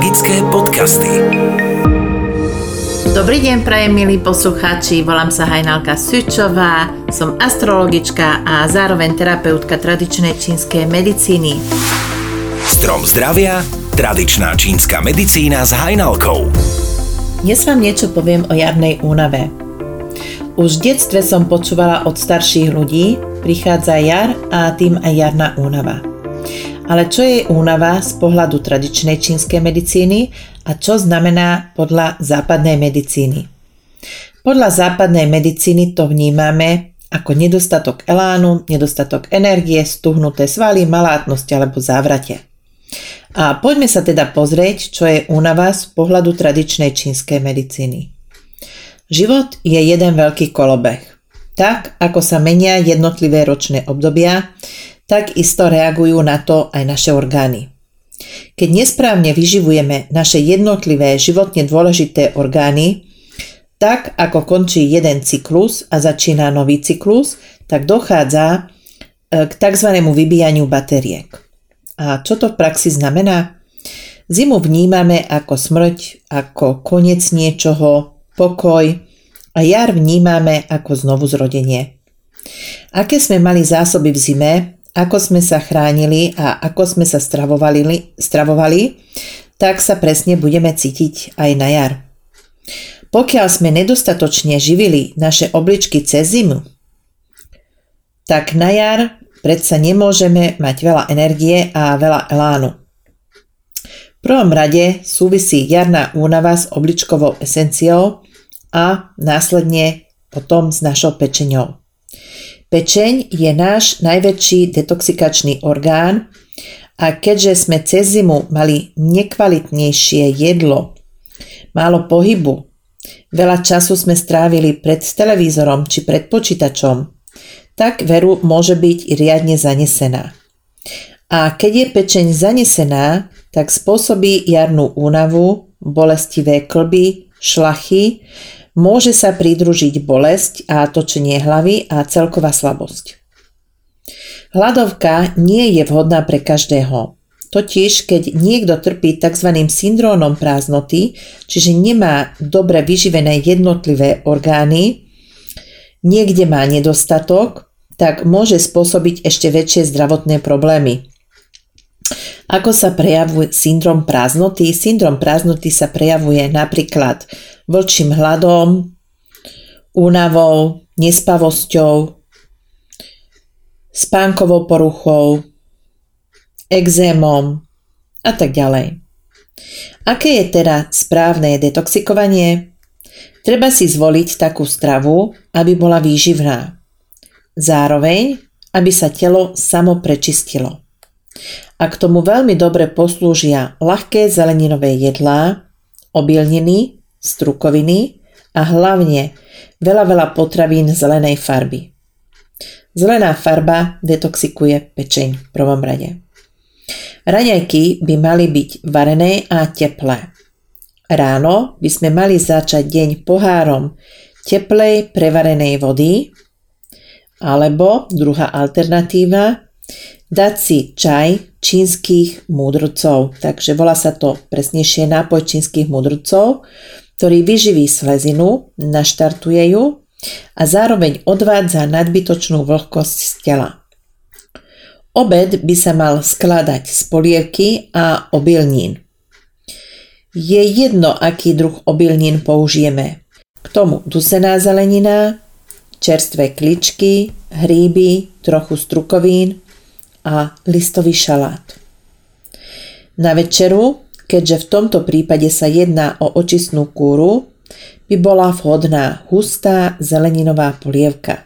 Magické podcasty. Dobrý deň, prajem milí poslucháči, volám sa Hajnalka Sučová, som astrologička a zároveň terapeutka tradičnej čínskej medicíny. Strom zdravia, tradičná čínska medicína s Hajnalkou. Dnes vám niečo poviem o jarnej únave. Už v detstve som počúvala od starších ľudí, prichádza jar a tým aj jarná únava. Ale čo je únava z pohľadu tradičnej čínskej medicíny a čo znamená podľa západnej medicíny? Podľa západnej medicíny to vnímame ako nedostatok elánu, nedostatok energie, stuhnuté svaly, malátnosť alebo závrate. A poďme sa teda pozrieť, čo je únava z pohľadu tradičnej čínskej medicíny. Život je jeden veľký kolobeh. Tak, ako sa menia jednotlivé ročné obdobia, tak isto reagujú na to aj naše orgány. Keď nesprávne vyživujeme naše jednotlivé životne dôležité orgány, tak ako končí jeden cyklus a začína nový cyklus, tak dochádza e, k tzv. vybíjaniu batériek. A čo to v praxi znamená? Zimu vnímame ako smrť, ako koniec niečoho, pokoj a jar vnímame ako znovu zrodenie. Aké sme mali zásoby v zime, ako sme sa chránili a ako sme sa stravovali, stravovali, tak sa presne budeme cítiť aj na jar. Pokiaľ sme nedostatočne živili naše obličky cez zimu, tak na jar predsa nemôžeme mať veľa energie a veľa elánu. V prvom rade súvisí jarná únava s obličkovou esenciou a následne potom s našou pečeňou. Pečeň je náš najväčší detoxikačný orgán a keďže sme cez zimu mali nekvalitnejšie jedlo, málo pohybu, veľa času sme strávili pred televízorom či pred počítačom, tak veru môže byť riadne zanesená. A keď je pečeň zanesená, tak spôsobí jarnú únavu, bolestivé klby, šlachy, môže sa pridružiť bolesť a točenie hlavy a celková slabosť. Hladovka nie je vhodná pre každého. Totiž, keď niekto trpí tzv. syndrómom prázdnoty, čiže nemá dobre vyživené jednotlivé orgány, niekde má nedostatok, tak môže spôsobiť ešte väčšie zdravotné problémy. Ako sa prejavuje syndrom prázdnoty? Syndrom prázdnoty sa prejavuje napríklad vlčím hladom, únavou, nespavosťou, spánkovou poruchou, exémom a tak ďalej. Aké je teda správne detoxikovanie? Treba si zvoliť takú stravu, aby bola výživná. Zároveň, aby sa telo samo prečistilo. A k tomu veľmi dobre poslúžia ľahké zeleninové jedlá, obilniny, strukoviny a hlavne veľa veľa potravín zelenej farby. Zelená farba detoxikuje pečeň v prvom rade. Raňajky by mali byť varené a teplé. Ráno by sme mali začať deň pohárom teplej prevarenej vody alebo druhá alternatíva dať si čaj čínskych múdrcov. Takže volá sa to presnejšie nápoj čínskych múdrcov ktorý vyživí slezinu, naštartuje ju a zároveň odvádza nadbytočnú vlhkosť z tela. Obed by sa mal skladať z polievky a obilnín. Je jedno, aký druh obilnín použijeme. K tomu dusená zelenina, čerstvé kličky, hríby, trochu strukovín a listový šalát. Na večeru keďže v tomto prípade sa jedná o očistnú kúru, by bola vhodná hustá zeleninová polievka.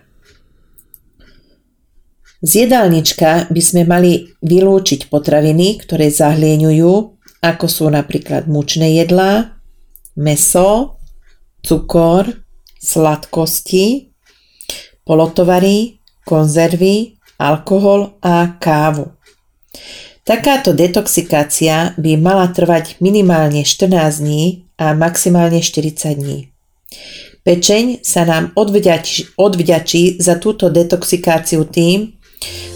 Z jedálnička by sme mali vylúčiť potraviny, ktoré zahlieňujú, ako sú napríklad mučné jedlá, meso, cukor, sladkosti, polotovary, konzervy, alkohol a kávu. Takáto detoxikácia by mala trvať minimálne 14 dní a maximálne 40 dní. Pečeň sa nám odvďačí, odvďačí za túto detoxikáciu tým,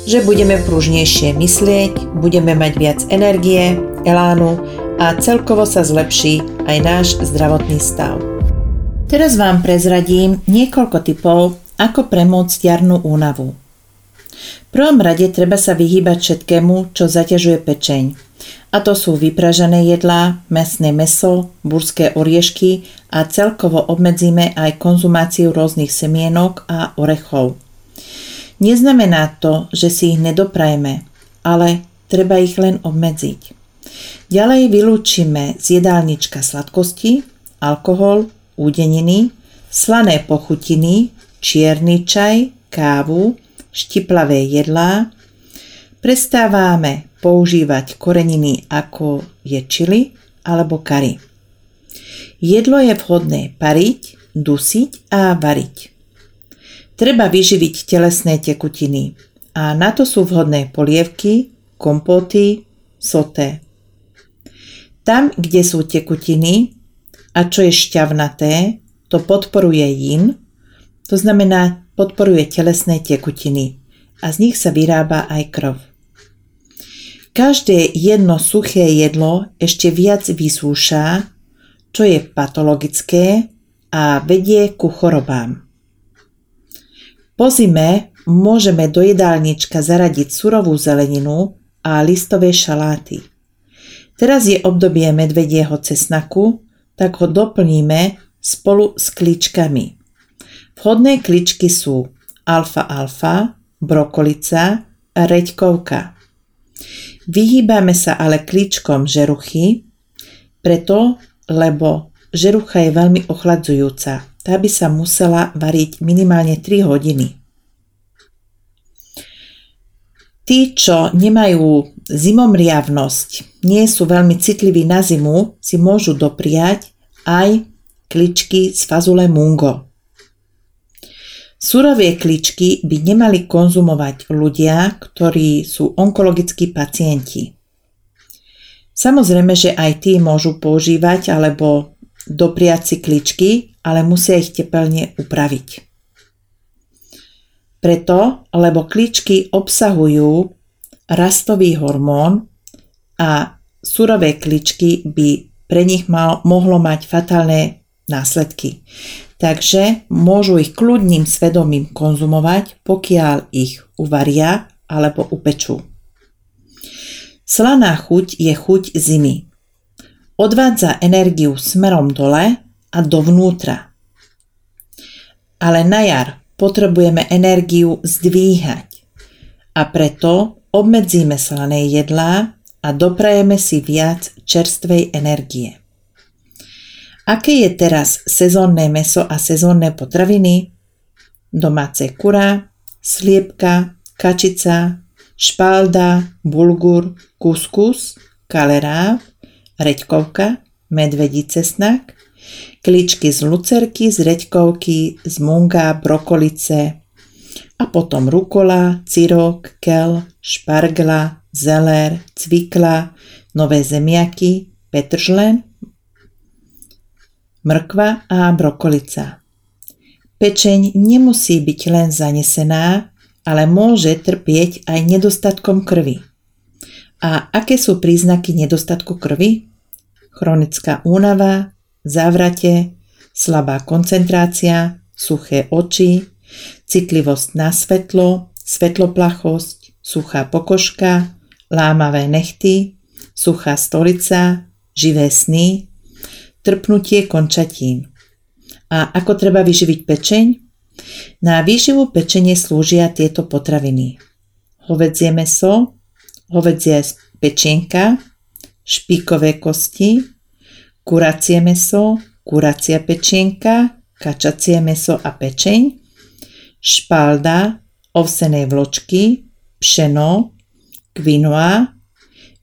že budeme pružnejšie myslieť, budeme mať viac energie, elánu a celkovo sa zlepší aj náš zdravotný stav. Teraz vám prezradím niekoľko typov, ako premôcť jarnú únavu. V prvom rade treba sa vyhýbať všetkému, čo zaťažuje pečeň. A to sú vypražené jedlá, mesné meso, burské oriešky a celkovo obmedzíme aj konzumáciu rôznych semienok a orechov. Neznamená to, že si ich nedoprajeme, ale treba ich len obmedziť. Ďalej vylúčime z jedálnička sladkosti, alkohol, údeniny, slané pochutiny, čierny čaj, kávu, štiplavé jedlá. Prestávame používať koreniny ako je čili alebo kary. Jedlo je vhodné pariť, dusiť a variť. Treba vyživiť telesné tekutiny a na to sú vhodné polievky, kompóty, soté. Tam, kde sú tekutiny a čo je šťavnaté, to podporuje yin, to znamená podporuje telesné tekutiny a z nich sa vyrába aj krv. Každé jedno suché jedlo ešte viac vysúša, čo je patologické a vedie ku chorobám. Po zime môžeme do jedálnička zaradiť surovú zeleninu a listové šaláty. Teraz je obdobie medvedieho cesnaku, tak ho doplníme spolu s kličkami. Vhodné kličky sú alfa-alfa, brokolica reďkovka. Vyhýbame sa ale kličkom žeruchy, preto, lebo žerucha je veľmi ochladzujúca. Tá by sa musela variť minimálne 3 hodiny. Tí, čo nemajú zimomriavnosť, nie sú veľmi citliví na zimu, si môžu dopriať aj kličky z fazule mungo. Surové kličky by nemali konzumovať ľudia, ktorí sú onkologickí pacienti. Samozrejme, že aj tí môžu používať alebo dopriať si kličky, ale musia ich tepelne upraviť. Preto, lebo kličky obsahujú rastový hormón a surové kličky by pre nich mal, mohlo mať fatálne následky. Takže môžu ich kľudným svedomím konzumovať, pokiaľ ich uvaria alebo upečú. Slaná chuť je chuť zimy. Odvádza energiu smerom dole a dovnútra. Ale na jar potrebujeme energiu zdvíhať. A preto obmedzíme slané jedlá a doprajeme si viac čerstvej energie. Aké je teraz sezónne meso a sezónne potraviny? Domáce kura, sliepka, kačica, špalda, bulgur, kuskus, kaleráv, reďkovka, medvedí cesnak, kličky z lucerky, z reďkovky, z munga, brokolice a potom rukola, cirok, kel, špargla, zeler, cvikla, nové zemiaky, petržlen, mrkva a brokolica. Pečeň nemusí byť len zanesená, ale môže trpieť aj nedostatkom krvi. A aké sú príznaky nedostatku krvi? Chronická únava, závrate, slabá koncentrácia, suché oči, citlivosť na svetlo, svetloplachosť, suchá pokožka, lámavé nechty, suchá stolica, živé sny, trpnutie končatín. A ako treba vyživiť pečeň? Na výživu pečenie slúžia tieto potraviny. Hovedzie meso, hovedzie pečienka, špíkové kosti, kuracie meso, kuracia pečienka, kačacie meso a pečeň, špalda, ovsené vločky, pšeno, quinoa,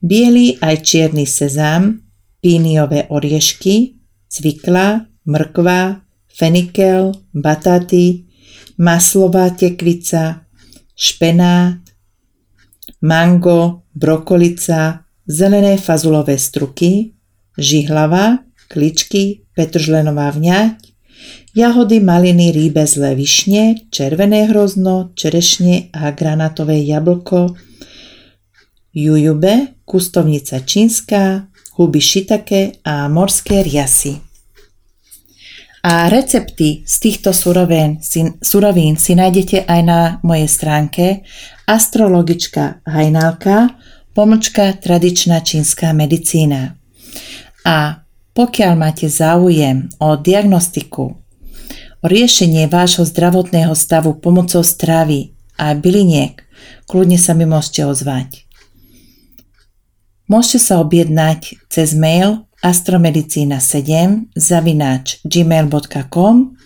biely aj čierny sezam, píniové oriešky, cvikla, mrkva, fenikel, bataty, maslová tekvica, špenát, mango, brokolica, zelené fazulové struky, žihlava, kličky, petržlenová vňať, jahody, maliny, rýbezlé višne, červené hrozno, čerešne a granatové jablko, jujube, kustovnica čínska, huby šitake a morské riasy. A recepty z týchto surovín surovín si nájdete aj na mojej stránke astrologička Hajnalka, pomlčka tradičná čínska medicína. A pokiaľ máte záujem o diagnostiku, o riešenie vášho zdravotného stavu pomocou stravy a byliniek, kľudne sa mi môžete ozvať. Môžete sa objednať cez mail astromedicína7 zavináč gmail.com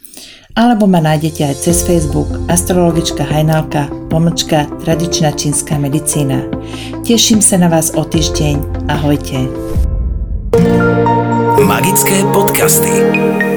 alebo ma nájdete aj cez Facebook astrologička Hajnalka pomlčka tradičná čínska medicína. Teším sa na vás o týždeň. Ahojte. Magické podcasty.